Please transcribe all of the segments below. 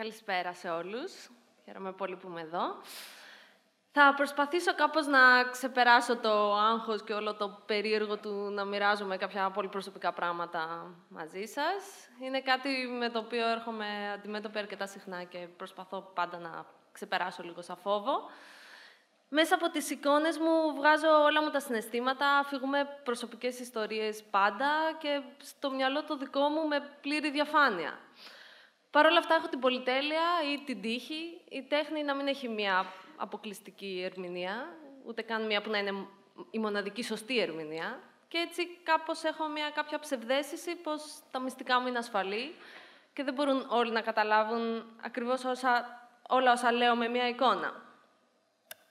Καλησπέρα σε όλους. Χαίρομαι πολύ που είμαι εδώ. Θα προσπαθήσω κάπως να ξεπεράσω το άγχος και όλο το περίεργο του να μοιράζομαι κάποια πολύ προσωπικά πράγματα μαζί σας. Είναι κάτι με το οποίο έρχομαι αντιμέτωπη αρκετά συχνά και προσπαθώ πάντα να ξεπεράσω λίγο σαν φόβο. Μέσα από τις εικόνες μου βγάζω όλα μου τα συναισθήματα, αφηγούμε προσωπικές ιστορίες πάντα και στο μυαλό το δικό μου με πλήρη διαφάνεια. Παρ' όλα αυτά έχω την πολυτέλεια ή την τύχη, η τέχνη να μην έχει μία αποκλειστική ερμηνεία, ούτε καν μία που να είναι η μοναδική σωστή ερμηνεία. Και έτσι κάπως έχω μία κάποια ψευδέστηση πως τα μυστικά μου είναι ασφαλή και δεν μπορούν όλοι να καταλάβουν ακριβώς όσα, όλα όσα λέω με μία εικόνα.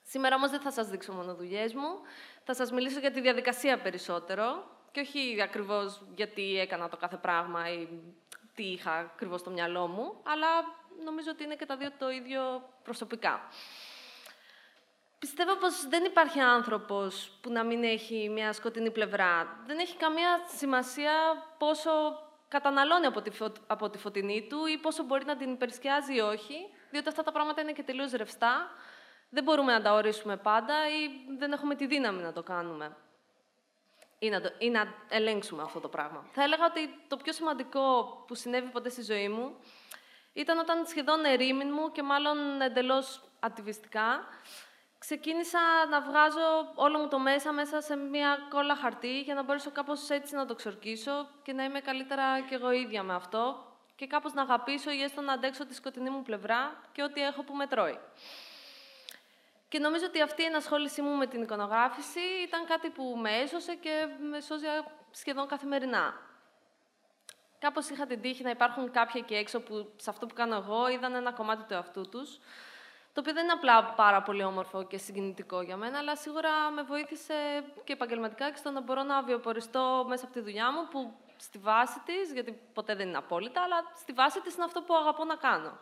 Σήμερα όμως δεν θα σας δείξω μόνο δουλειές μου, θα σας μιλήσω για τη διαδικασία περισσότερο και όχι ακριβώς γιατί έκανα το κάθε πράγμα ή τι είχα ακριβώς στο μυαλό μου, αλλά νομίζω ότι είναι και τα δύο το ίδιο προσωπικά. Πιστεύω πως δεν υπάρχει άνθρωπος που να μην έχει μια σκοτεινή πλευρά. Δεν έχει καμία σημασία πόσο καταναλώνει από τη, από τη φωτεινή του ή πόσο μπορεί να την υπερσκιάζει ή όχι, διότι αυτά τα πράγματα είναι και τελείως ρευστά. Δεν μπορούμε να τα ορίσουμε πάντα ή δεν έχουμε τη δύναμη να το κάνουμε ή να, το, ή να ελέγξουμε αυτό το πράγμα. Θα έλεγα ότι το πιο σημαντικό που συνέβη ποτέ στη ζωή μου ήταν όταν σχεδόν ερήμην μου και μάλλον εντελώς ατιβιστικά ξεκίνησα να βγάζω όλο μου το μέσα μέσα σε μια κόλλα χαρτί για να μπορέσω κάπως έτσι να το ξορκίσω και να είμαι καλύτερα κι εγώ ίδια με αυτό και κάπως να αγαπήσω ή έστω να αντέξω τη σκοτεινή μου πλευρά και ό,τι έχω που με τρώει. Και νομίζω ότι αυτή η ενασχόλησή μου με την εικονογράφηση ήταν κάτι που με έσωσε και με σώζει σχεδόν καθημερινά. Κάπως είχα την τύχη να υπάρχουν κάποιοι εκεί έξω που σε αυτό που κάνω εγώ είδαν ένα κομμάτι του εαυτού τους, το οποίο δεν είναι απλά πάρα πολύ όμορφο και συγκινητικό για μένα, αλλά σίγουρα με βοήθησε και επαγγελματικά και στο να μπορώ να βιοποριστώ μέσα από τη δουλειά μου, που στη βάση της, γιατί ποτέ δεν είναι απόλυτα, αλλά στη βάση της είναι αυτό που αγαπώ να κάνω.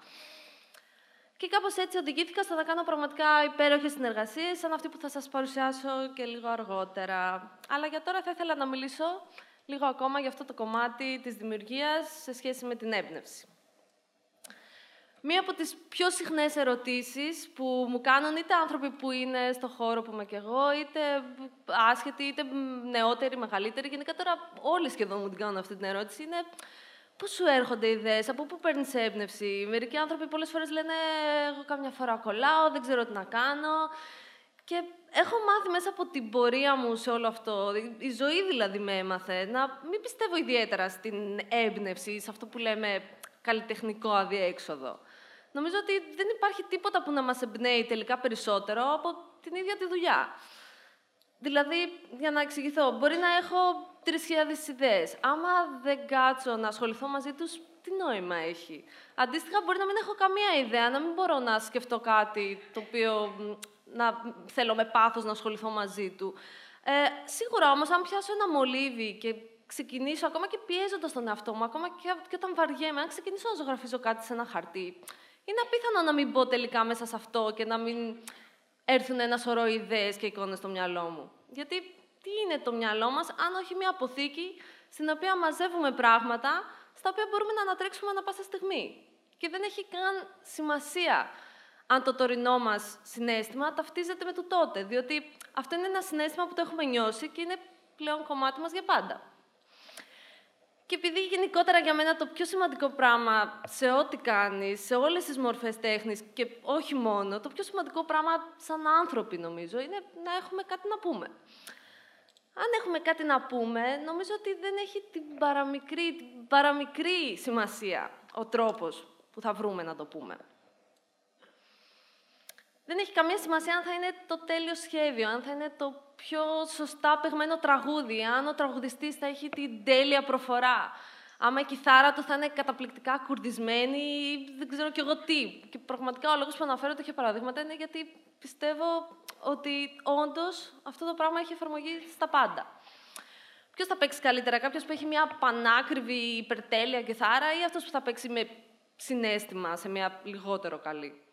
Και κάπως έτσι οδηγήθηκα στο να κάνω πραγματικά υπέροχες συνεργασίες, σαν αυτή που θα σας παρουσιάσω και λίγο αργότερα. Αλλά για τώρα θα ήθελα να μιλήσω λίγο ακόμα για αυτό το κομμάτι της δημιουργίας σε σχέση με την έμπνευση. Μία από τις πιο συχνές ερωτήσεις που μου κάνουν είτε άνθρωποι που είναι στο χώρο που είμαι κι εγώ, είτε άσχετοι, είτε νεότεροι, μεγαλύτεροι, γενικά τώρα όλοι σχεδόν μου την κάνουν αυτή την ερώτηση, είναι Πώ σου έρχονται ιδέες, από πού παίρνεις έμπνευση; Μερικοί άνθρωποι πολλές φορές λένε: Εγώ καμιά φορά κολλάω, δεν ξέρω τι να κάνω. Και έχω μάθει μέσα από την πορεία μου σε όλο αυτό, η ζωή δηλαδή με έμαθε, να μην πιστεύω ιδιαίτερα στην έμπνευση, σε αυτό που λέμε καλλιτεχνικό αδιέξοδο. Νομίζω ότι δεν υπάρχει τίποτα που να μας εμπνέει τελικά περισσότερο από την ίδια τη δουλειά. Δηλαδή, για να εξηγηθώ, μπορεί να έχω 3.000 ιδέες. Άμα δεν κάτσω να ασχοληθώ μαζί τους, τι νόημα έχει; Αντίστοιχα, μπορεί να μην έχω καμία ιδέα, να μην μπορώ να σκεφτώ κάτι το οποίο να θέλω με πάθος να ασχοληθώ μαζί του. Ε, σίγουρα όμως, αν πιάσω ένα μολύβι και ξεκινήσω, ακόμα και πιέζοντας τον εαυτό μου, ακόμα και, και όταν βαριέμαι, αν ξεκινήσω να ζωγραφίζω κάτι σε ένα χαρτί, είναι απίθανο να μην μπω τελικά μέσα σε αυτό και να μην έρθουν ένα σωρό ιδέες και εικόνες στο μυαλό μου. Γιατί τι είναι το μυαλό μας, αν όχι μια αποθήκη στην οποία μαζεύουμε πράγματα στα οποία μπορούμε να ανατρέξουμε ανα πάσα στιγμή. Και δεν έχει καν σημασία αν το τωρινό μας συνέστημα ταυτίζεται με το τότε. Διότι αυτό είναι ένα συνέστημα που το έχουμε νιώσει και είναι πλέον κομμάτι μας για πάντα. Και επειδή γενικότερα για μένα το πιο σημαντικό πράγμα σε ό,τι κάνεις, σε όλες τις μορφές τέχνης και όχι μόνο, το πιο σημαντικό πράγμα σαν άνθρωποι νομίζω, είναι να έχουμε κάτι να πούμε. Αν έχουμε κάτι να πούμε, νομίζω ότι δεν έχει την παραμικρή, την παραμικρή σημασία ο τρόπος που θα βρούμε να το πούμε. Δεν έχει καμία σημασία αν θα είναι το τέλειο σχέδιο, αν θα είναι το πιο σωστά παιγμένο τραγούδι, αν ο τραγουδιστής θα έχει την τέλεια προφορά, άμα η κιθάρα του θα είναι καταπληκτικά κουρδισμένη ή δεν ξέρω κι εγώ τι. Και πραγματικά ο λόγος που αναφέρω τέτοια παραδείγματα είναι γιατί πιστεύω ότι όντως αυτό το πράγμα έχει εφαρμογή στα πάντα. Ποιος θα παίξει καλύτερα, κάποιος που έχει μια πανάκριβη υπερτέλεια κιθάρα ή αυτός που θα παίξει με συνέστημα σε μια λιγότερο καλή;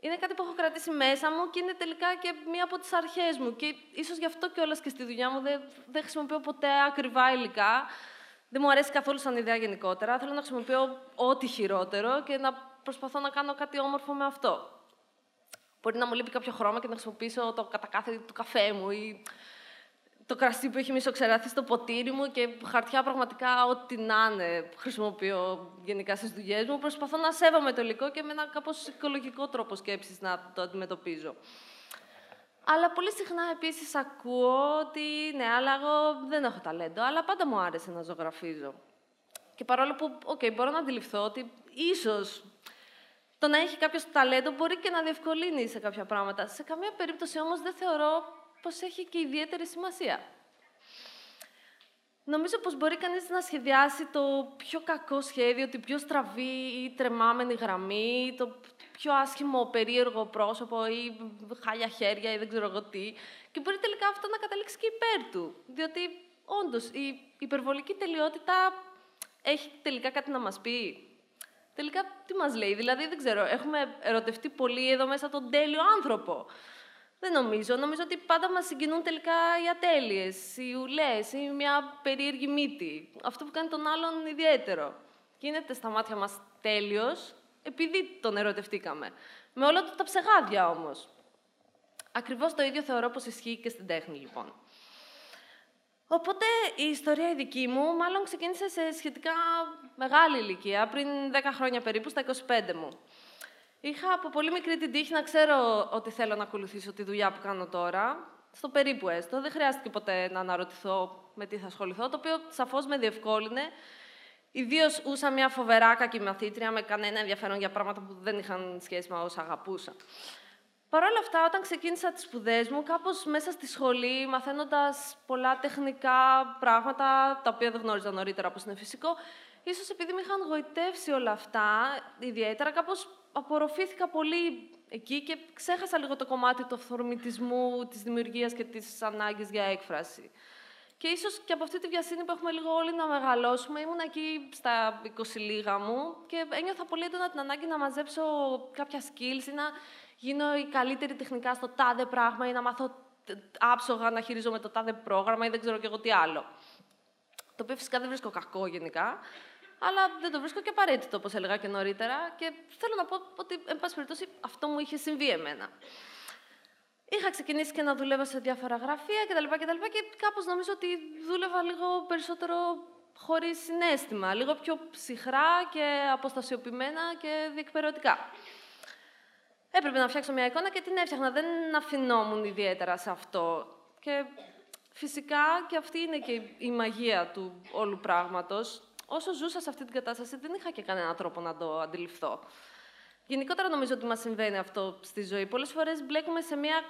Είναι κάτι που έχω κρατήσει μέσα μου και είναι τελικά και μία από τις αρχές μου. Και ίσως γι' αυτό κιόλας και στη δουλειά μου δεν, δεν χρησιμοποιώ ποτέ ακριβά υλικά. Δεν μου αρέσει καθόλου σαν ιδέα γενικότερα. Θέλω να χρησιμοποιώ ό,τι χειρότερο και να προσπαθώ να κάνω κάτι όμορφο με αυτό. Μπορεί να μου λείπει κάποιο χρώμα και να χρησιμοποιήσω το κατακάθι του καφέ μου ή το κρασί που έχει μισοξεραθεί στο ποτήρι μου και χαρτιά πραγματικά ό,τι να είναι χρησιμοποιώ γενικά στις δουλειές μου. Προσπαθώ να σέβομαι το υλικό και με ένα κάπως οικολογικό τρόπο σκέψης να το αντιμετωπίζω. Αλλά πολύ συχνά επίσης ακούω ότι ναι, αλλά εγώ δεν έχω ταλέντο, αλλά πάντα μου άρεσε να ζωγραφίζω. Και παρόλο που, okay, μπορώ να αντιληφθώ ότι ίσως το να έχει κάποιος ταλέντο μπορεί και να διευκολύνει σε κάποια πράγματα. Σε καμία περίπτωση όμως δεν θεωρώ πως έχει και ιδιαίτερη σημασία. Νομίζω πως μπορεί κανείς να σχεδιάσει το πιο κακό σχέδιο, την πιο στραβή ή τρεμάμενη γραμμή, το πιο άσχημο περίεργο πρόσωπο ή χάλια χέρια ή δεν ξέρω εγώ τι. Και μπορεί τελικά αυτό να καταλήξει και υπέρ του. Διότι, όντως, η υπερβολική τελειότητα έχει τελικά κάτι να μας πει. Τελικά, τι μας λέει; Δηλαδή, δεν ξέρω, έχουμε ερωτευτεί πολύ εδώ μέσα τον τέλειο άνθρωπο. Δεν νομίζω. Νομίζω ότι πάντα μας συγκινούν τελικά οι ατέλειες, οι ουλές ή μια περίεργη μύτη. Αυτό που κάνει τον άλλον ιδιαίτερο. Γίνεται στα μάτια μας τέλειος, επειδή τον ερωτευτήκαμε. Με όλα του τα ψεγάδια όμως. Ακριβώς το ίδιο θεωρώ πως ισχύει και στην τέχνη, λοιπόν. Οπότε η ιστορία η δική μου μάλλον ξεκίνησε σε σχετικά μεγάλη ηλικία, πριν 10 χρόνια περίπου, στα 25 μου. Είχα από πολύ μικρή την τύχη να ξέρω ότι θέλω να ακολουθήσω τη δουλειά που κάνω τώρα, στο περίπου έστω. Δεν χρειάστηκε ποτέ να αναρωτηθώ με τι θα ασχοληθώ, το οποίο σαφώς με διευκόλυνε. Ιδίως ούσα μια φοβερά κακή μαθήτρια με κανένα ενδιαφέρον για πράγματα που δεν είχαν σχέση με όσα αγαπούσα. Παρ' όλα αυτά, όταν ξεκίνησα τις σπουδές μου, κάπως μέσα στη σχολή, μαθαίνοντας πολλά τεχνικά πράγματα, τα οποία δεν γνώριζα νωρίτερα, όπως είναι φυσικό, ίσως επειδή με είχαν γοητεύσει όλα αυτά, ιδιαίτερα, κάπως απορροφήθηκα πολύ εκεί και ξέχασα λίγο το κομμάτι του αυθορμητισμού, της δημιουργίας και της ανάγκης για έκφραση. Και ίσως και από αυτή τη βιασύνη που έχουμε λίγο όλοι να μεγαλώσουμε, ήμουν εκεί στα 20 λίγα μου και ένιωθα πολύ έντονα την ανάγκη να μαζέψω κάποια skills ή να γίνω η καλύτερη τεχνικά στο τάδε πράγμα ή να μάθω άψογα να χειρίζομαι το τάδε πρόγραμμα ή δεν ξέρω και εγώ τι άλλο. Το οποίο φυσικά δεν βρίσκω κακό γενικά, αλλά δεν το βρίσκω και απαραίτητο, όπως έλεγα και νωρίτερα. Και θέλω να πω ότι, εν πάση περιπτώσει, αυτό μου είχε συμβεί εμένα. Είχα ξεκινήσει και να δουλεύω σε διάφορα γραφεία κτλ. Και, και κάπως νομίζω ότι δούλευα λίγο περισσότερο χωρίς συνέστημα, λίγο πιο ψυχρά και αποστασιοποιημένα και διεκπαιρεωτικά. Έπρεπε να φτιάξω μια εικόνα και την έφτιαχνα. Δεν αφινόμουν ιδιαίτερα σε αυτό. Και φυσικά και αυτή είναι και η μαγεία του όλου πράγματος όσο ζούσα σε αυτή την κατάσταση, δεν είχα και κανένα τρόπο να το αντιληφθώ. Γενικότερα νομίζω ότι μας συμβαίνει αυτό στη ζωή. Πολλές φορές μπλέκουμε σε μια,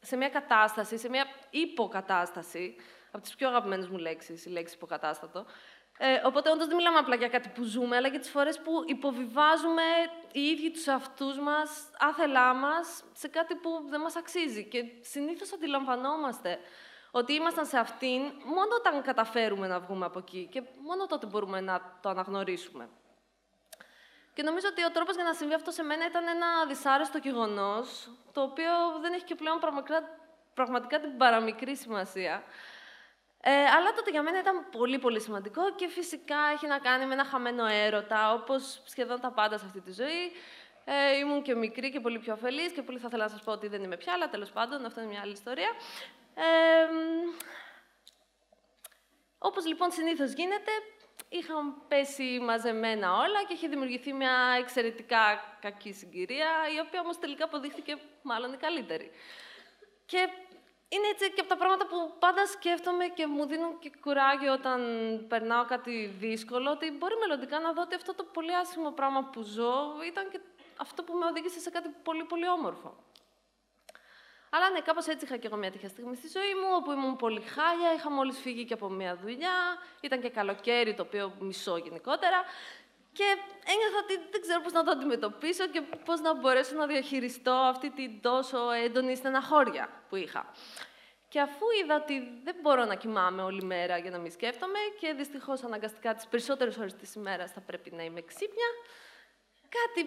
σε μια κατάσταση, σε μια υποκατάσταση, από τις πιο αγαπημένες μου λέξεις, η λέξη υποκατάστατο. Ε, οπότε, όντως δεν μιλάμε απλά για κάτι που ζούμε, αλλά για τις φορές που υποβιβάζουμε οι ίδιοι τους αυτούς μας, άθελά μας, σε κάτι που δεν μας αξίζει. Και συνήθως αντιλαμβανόμαστε ότι ήμασταν σε αυτήν μόνο όταν καταφέρουμε να βγούμε από εκεί και μόνο τότε μπορούμε να το αναγνωρίσουμε. Και νομίζω ότι ο τρόπος για να συμβεί αυτό σε μένα ήταν ένα δυσάρεστο γεγονός, το οποίο δεν έχει και πλέον πραγματικά, πραγματικά την παραμικρή σημασία. Ε, αλλά τότε για μένα ήταν πολύ πολύ σημαντικό και φυσικά έχει να κάνει με ένα χαμένο έρωτα, όπως σχεδόν τα πάντα σε αυτή τη ζωή. Ε, ήμουν και μικρή και πολύ πιο αφελής και πολύ θα ήθελα να σας πω ότι δεν είμαι πια, αλλά τέλος πάντων αυτό είναι μια άλλη ιστορία. Ε, όπως λοιπόν συνήθως γίνεται, είχαν πέσει μαζεμένα όλα και είχε δημιουργηθεί μια εξαιρετικά κακή συγκυρία, η οποία όμως τελικά αποδείχθηκε μάλλον η καλύτερη. Και είναι έτσι και από τα πράγματα που πάντα σκέφτομαι και μου δίνουν και κουράγιο όταν περνάω κάτι δύσκολο, ότι μπορεί μελλοντικά να δω ότι αυτό το πολύ άσχημο πράγμα που ζω ήταν και αυτό που με οδήγησε σε κάτι πολύ πολύ όμορφο. Αλλά ναι, κάπως έτσι είχα και εγώ μια τέτοια στιγμή στη ζωή μου, όπου ήμουν πολύ χάλια, είχα μόλις φύγει και από μια δουλειά, ήταν και καλοκαίρι, το οποίο μισώ γενικότερα. Και ένιωθα ότι δεν ξέρω πώς να το αντιμετωπίσω και πώς να μπορέσω να διαχειριστώ αυτή την τόσο έντονη στεναχώρια που είχα. Και αφού είδα ότι δεν μπορώ να κοιμάμαι όλη μέρα για να μην σκέφτομαι και δυστυχώς αναγκαστικά τις περισσότερες ώρες της ημέρας θα πρέπει να είμαι ξύπνια, κάτι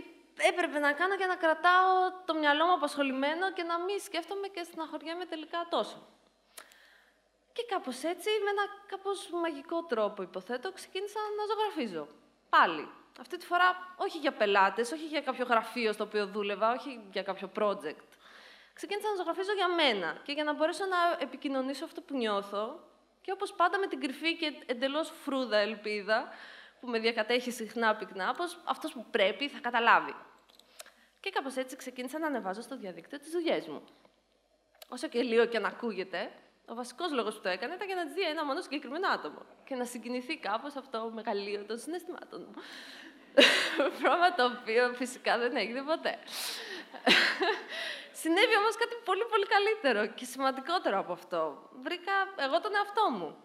έπρεπε να κάνω για να κρατάω το μυαλό μου απασχολημένο και να μην σκέφτομαι και στεναχωριέμαι τελικά τόσο. Και κάπως έτσι, με ένα κάπως μαγικό τρόπο, υποθέτω, ξεκίνησα να ζωγραφίζω. Πάλι. Αυτή τη φορά όχι για πελάτες, όχι για κάποιο γραφείο στο οποίο δούλευα, όχι για κάποιο project. Ξεκίνησα να ζωγραφίζω για μένα και για να μπορέσω να επικοινωνήσω αυτό που νιώθω και όπως πάντα με την κρυφή και εντελώς φρούδα ελπίδα που με διακατέχει συχνά πυκνά, πως αυτός που πρέπει θα καταλάβει. Και κάπως έτσι ξεκίνησα να ανεβάζω στο διαδίκτυο τις δουλειές μου. Όσο και λίγο και να ακούγεται, ο βασικός λόγος που το έκανε ήταν για να τη δει ένα μόνο συγκεκριμένο άτομο και να συγκινηθεί κάπως αυτό το μεγαλείο των συναισθημάτων μου. Πράγμα το οποίο φυσικά δεν έγινε ποτέ. Συνέβη όμως κάτι πολύ πολύ καλύτερο και σημαντικότερο από αυτό. Βρήκα εγώ τον εαυτό μου.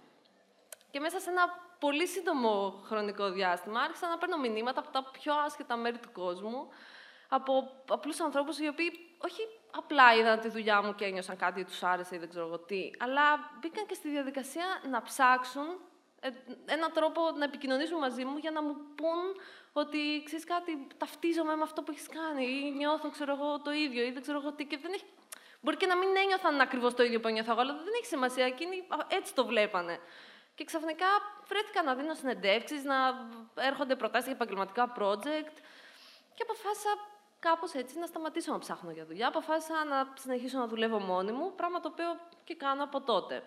Και μέσα σε ένα πολύ σύντομο χρονικό διάστημα άρχισα να παίρνω μηνύματα από τα πιο άσχετα μέρη του κόσμου, από απλούς ανθρώπους οι οποίοι όχι απλά είδαν τη δουλειά μου και ένιωσαν κάτι, τους άρεσε ή δεν ξέρω εγώ τι, αλλά μπήκαν και στη διαδικασία να ψάξουν ε, έναν τρόπο να επικοινωνήσουν μαζί μου για να μου πούν ότι ξέρεις κάτι, ταυτίζομαι με αυτό που έχεις κάνει ή νιώθω ξέρω εγώ, το ίδιο ή δεν ξέρω εγώ τι. Και δεν έχει... Μπορεί και να μην ένιωθαν ακριβώς το ίδιο που ένιωθα εγώ, αλλά δεν έχει σημασία. Εκείνοι έτσι το βλέπανε. Και ξαφνικά βρέθηκα να δίνω συνεντεύξεις, να έρχονται προτάσεις για επαγγελματικά project. Και αποφάσισα κάπως έτσι να σταματήσω να ψάχνω για δουλειά. Αποφάσισα να συνεχίσω να δουλεύω μόνη μου, πράγμα το οποίο και κάνω από τότε.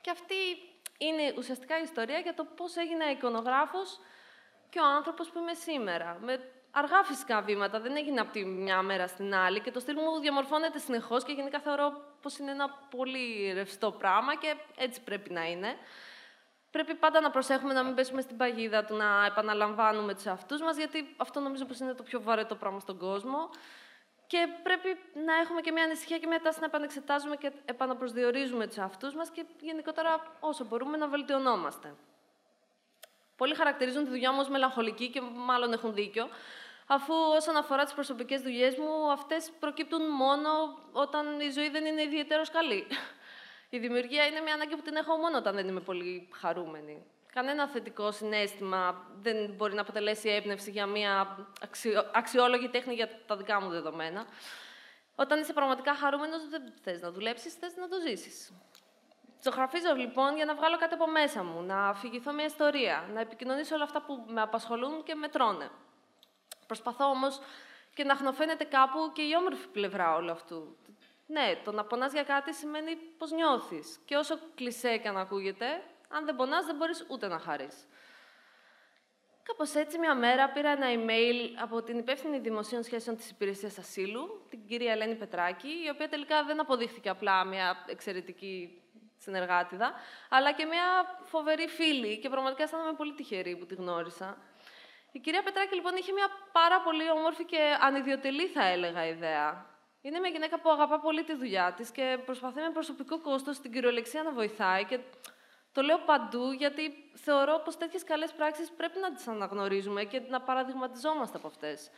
Και αυτή είναι ουσιαστικά η ιστορία για το πώς έγινε εικονογράφος και ο άνθρωπος που είμαι σήμερα. Με αργά φυσικά βήματα, δεν έγινε από τη μια μέρα στην άλλη και το στυλ μου διαμορφώνεται συνεχώς και γενικά θεωρώ πως είναι ένα πολύ ρευστό πράγμα και έτσι πρέπει να είναι. Πρέπει πάντα να προσέχουμε να μην πέσουμε στην παγίδα του να επαναλαμβάνουμε τους εαυτούς μας, γιατί αυτό νομίζω πως είναι το πιο βαρετό πράγμα στον κόσμο. Και πρέπει να έχουμε και μια ανησυχία και μια τάση να επανεξετάζουμε και επαναπροσδιορίζουμε τους εαυτούς μας και γενικότερα όσο μπορούμε να βελτιωνόμαστε. Πολλοί χαρακτηρίζουν τη δουλειά μου ως μελαγχολική και μάλλον έχουν δίκιο, αφού όσον αφορά τις προσωπικές δουλειές μου, αυτές προκύπτουν μόνο όταν η ζωή δεν είναι ιδιαίτερος καλή. Η δημιουργία είναι μια ανάγκη που την έχω μόνο όταν δεν είμαι πολύ χαρούμενη. Κανένα θετικό συνέστημα δεν μπορεί να αποτελέσει έμπνευση για μια αξιόλογη τέχνη για τα δικά μου δεδομένα. Όταν είσαι πραγματικά χαρούμενος, δεν θες να δουλέψεις, θες να το ζήσεις. Ζωγραφίζω λοιπόν για να βγάλω κάτι από μέσα μου, να αφηγηθώ μια ιστορία, να επικοινωνήσω όλα αυτά που με απασχολούν και με τρώνε. Προσπαθώ όμως και να χνοφαίνεται κάπου και η όμορφη πλευρά όλου αυτού. Ναι, το να πονάς για κάτι σημαίνει πως νιώθεις. Και όσο κλεισέ και αν ακούγεται, αν δεν πονάς δεν μπορείς ούτε να χαρείς. Κάπως έτσι, μια μέρα πήρα ένα email από την υπεύθυνη δημοσίων σχέσεων της Υπηρεσίας Ασύλου, την κυρία Ελένη Πετράκη, η οποία τελικά δεν αποδείχθηκε απλά μια εξαιρετική συνεργάτηδα, αλλά και μια φοβερή φίλη και πραγματικά αισθάνομαι πολύ τυχερή που τη γνώρισα. Η κυρία Πετράκη λοιπόν είχε μια πάρα πολύ όμορφη και ανιδιοτελή θα έλεγα ιδέα. Είναι μια γυναίκα που αγαπά πολύ τη δουλειά της και προσπαθεί με προσωπικό κόστος στην κυριολεξία να βοηθάει. Και το λέω παντού γιατί θεωρώ πως τέτοιες καλές πράξεις πρέπει να τις αναγνωρίζουμε και να παραδειγματιζόμαστε από αυτές.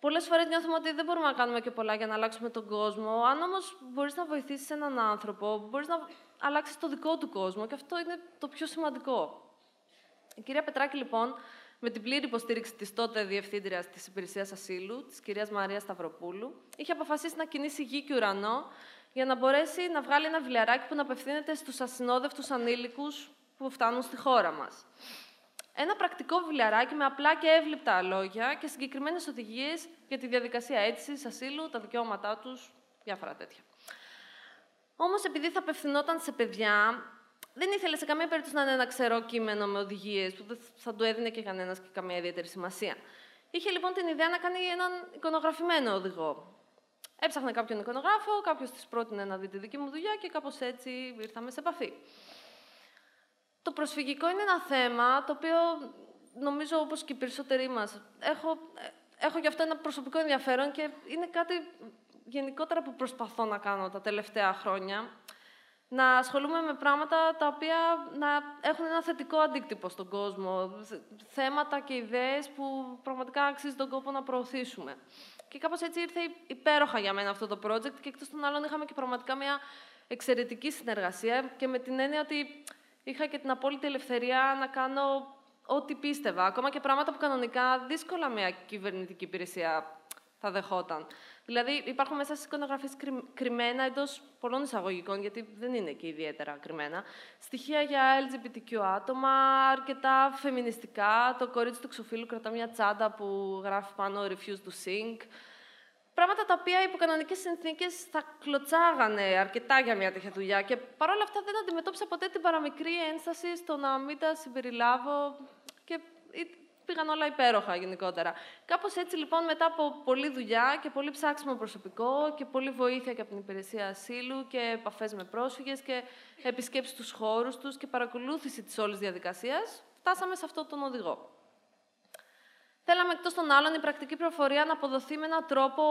Πολλές φορές νιώθουμε ότι δεν μπορούμε να κάνουμε και πολλά για να αλλάξουμε τον κόσμο. Αν όμως μπορείς να βοηθήσεις έναν άνθρωπο, μπορείς να αλλάξεις το δικό του κόσμο και αυτό είναι το πιο σημαντικό. Η κυρία Πετράκη, λοιπόν, με την πλήρη υποστήριξη της τότε Διευθύντριας της Υπηρεσίας Ασύλου, της κυρίας Μαρίας Σταυροπούλου, είχε αποφασίσει να κινήσει γη και ουρανό για να μπορέσει να βγάλει ένα βιβλιαράκι που να απευθύνεται στους ασυνόδευτους ανήλικους που φτάνουν στη χώρα μας. Ένα πρακτικό βιβλιαράκι με απλά και εύληπτα λόγια και συγκεκριμένες οδηγίες για τη διαδικασία αίτησης ασύλου, τα δικαιώματά τους, διάφορα τέτοια. Όμως, επειδή θα απευθυνόταν σε παιδιά, δεν ήθελε σε καμία περίπτωση να είναι ένα ξερό κείμενο με οδηγίες που δεν θα του έδινε και κανένας και καμία ιδιαίτερη σημασία. Είχε λοιπόν την ιδέα να κάνει έναν εικονογραφημένο οδηγό. Έψαχνε κάποιον εικονογράφο, κάποιος της πρότεινε να δει τη δική μου δουλειά και κάπως έτσι ήρθαμε σε επαφή. Το προσφυγικό είναι ένα θέμα το οποίο νομίζω όπως και οι περισσότεροι μας έχω, έχω γι' αυτό ένα προσωπικό ενδιαφέρον και είναι κάτι γενικότερα που προσπαθώ να κάνω τα τελευταία χρόνια να ασχολούμαι με πράγματα τα οποία να έχουν ένα θετικό αντίκτυπο στον κόσμο. Θέματα και ιδέες που πραγματικά αξίζει τον κόπο να προωθήσουμε. Και κάπως έτσι ήρθε υπέροχα για μένα αυτό το project και εκτός των άλλων είχαμε και πραγματικά μια εξαιρετική συνεργασία και με την έννοια ότι είχα και την απόλυτη ελευθερία να κάνω ό,τι πίστευα. Ακόμα και πράγματα που κανονικά δύσκολα μια κυβερνητική υπηρεσία θα δεχόταν. Δηλαδή, υπάρχουν μέσα στις εικονογραφίες κρυμμένα εντός πολλών εισαγωγικών, γιατί δεν είναι και ιδιαίτερα κρυμμένα, στοιχεία για LGBTQ άτομα, αρκετά φεμινιστικά. Το κορίτσι του ξοφίλου κρατά μια τσάντα που γράφει πάνω Refuse to Sing. Πράγματα τα οποία υπό κανονικές συνθήκες θα κλωτσάγανε αρκετά για μια τέτοια δουλειά. Και παρόλα αυτά δεν αντιμετώπισα ποτέ την παραμικρή ένσταση στο να μην τα συμπεριλάβω. Και πήγαν όλα υπέροχα γενικότερα. Κάπως έτσι λοιπόν μετά από πολλή δουλειά και πολύ ψάξιμο προσωπικό και πολλή βοήθεια και από την υπηρεσία ασύλου και επαφές με πρόσφυγες και επισκέψεις στους χώρους τους και παρακολούθηση της όλης διαδικασίας, φτάσαμε σε αυτόν τον οδηγό. Θέλαμε εκτός των άλλων η πρακτική προφορία να αποδοθεί με έναν τρόπο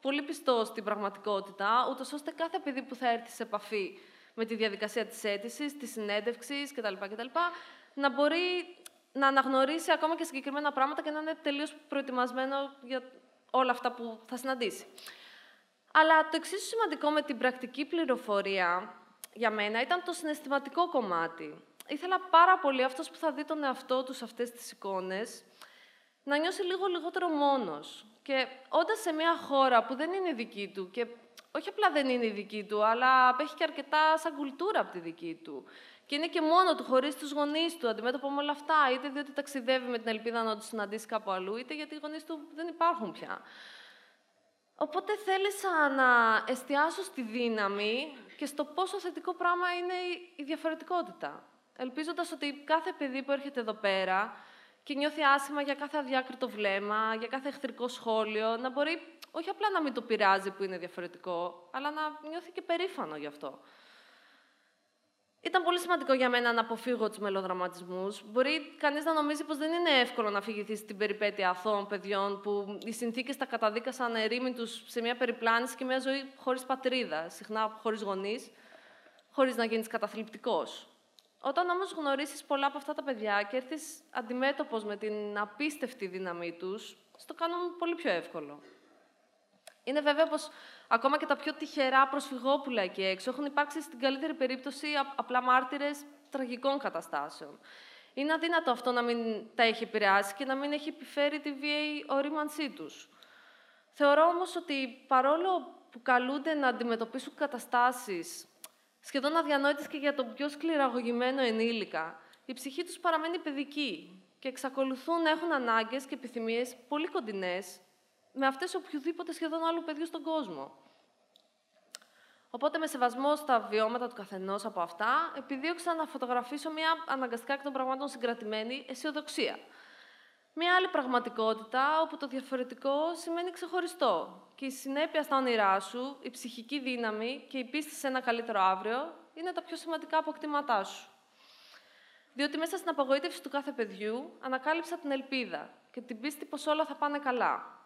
πολύ πιστό στην πραγματικότητα, ούτως ώστε κάθε παιδί που θα έρθει σε επαφή με τη διαδικασία της αίτησης, της συνέντευξης κτλ. κτλ να μπορεί να αναγνωρίσει ακόμα και συγκεκριμένα πράγματα και να είναι τελείως προετοιμασμένο για όλα αυτά που θα συναντήσει. Αλλά το εξίσου σημαντικό με την πρακτική πληροφορία για μένα ήταν το συναισθηματικό κομμάτι. Ήθελα πάρα πολύ αυτός που θα δει τον εαυτό τους σε αυτές τις εικόνες να νιώσει λίγο λιγότερο μόνος. Και όντας σε μια χώρα που δεν είναι δική του και όχι απλά δεν είναι η δική του, αλλά απέχει και αρκετά σαν κουλτούρα από τη δική του. Και είναι και μόνο του, χωρίς τους γονείς του, αντιμέτωπο με όλα αυτά. Είτε διότι ταξιδεύει με την ελπίδα να τους συναντήσει κάπου αλλού, είτε γιατί οι γονείς του δεν υπάρχουν πια. Οπότε θέλησα να εστιάσω στη δύναμη και στο πόσο θετικό πράγμα είναι η διαφορετικότητα. Ελπίζοντας ότι κάθε παιδί που έρχεται εδώ πέρα και νιώθει άσχημα για κάθε αδιάκριτο βλέμμα, για κάθε εχθρικό σχόλιο, να μπορεί όχι απλά να μην το πειράζει που είναι διαφορετικό, αλλά να νιώθει και περήφανο γι' αυτό. Ήταν πολύ σημαντικό για μένα να αποφύγω τους μελοδραματισμούς. Μπορεί κανείς να νομίζει πως δεν είναι εύκολο να φυγηθεί στην περιπέτεια αθώων παιδιών που οι συνθήκες τα καταδίκασαν ερήμην του σε μια περιπλάνηση και μια ζωή χωρίς πατρίδα, συχνά χωρίς γονείς, χωρίς να γίνεις καταθλιπτικός. Όταν όμως γνωρίσεις πολλά από αυτά τα παιδιά και έρθεις αντιμέτωπος με την απίστευτη δύναμή τους, στο κάνουν πολύ πιο εύκολο. Είναι βέβαιο πως ακόμα και τα πιο τυχερά προσφυγόπουλα εκεί έξω έχουν υπάρξει στην καλύτερη περίπτωση απλά μάρτυρες τραγικών καταστάσεων. Είναι αδύνατο αυτό να μην τα έχει επηρεάσει και να μην έχει επιφέρει τη βίαιη ορίμανσή τους. Θεωρώ όμως ότι παρόλο που καλούνται να αντιμετωπίσουν καταστάσεις σχεδόν αδιανόητες και για τον πιο σκληραγωγημένο ενήλικα, η ψυχή τους παραμένει παιδική και εξακολουθούν να έχουν ανάγκες και επιθυμίες πολύ κοντινές με αυτές οποιοδήποτε σχεδόν άλλου παιδιού στον κόσμο. Οπότε, με σεβασμό στα βιώματα του καθενός από αυτά, επιδίωξα να φωτογραφίσω μια αναγκαστικά εκ των πραγμάτων συγκρατημένη αισιοδοξία. Μια άλλη πραγματικότητα όπου το διαφορετικό σημαίνει ξεχωριστό και η συνέπεια στα όνειρά σου, η ψυχική δύναμη και η πίστη σε ένα καλύτερο αύριο είναι τα πιο σημαντικά αποκτήματά σου. Διότι μέσα στην απογοήτευση του κάθε παιδιού ανακάλυψα την ελπίδα και την πίστη πως όλα θα πάνε καλά.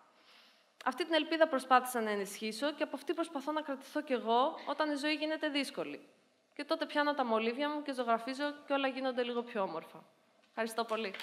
Αυτή την ελπίδα προσπάθησα να ενισχύσω και από αυτή προσπαθώ να κρατηθώ κι εγώ όταν η ζωή γίνεται δύσκολη. Και τότε πιάνω τα μολύβια μου και ζωγραφίζω και όλα γίνονται λίγο πιο όμορφα. Ευχαριστώ πολύ.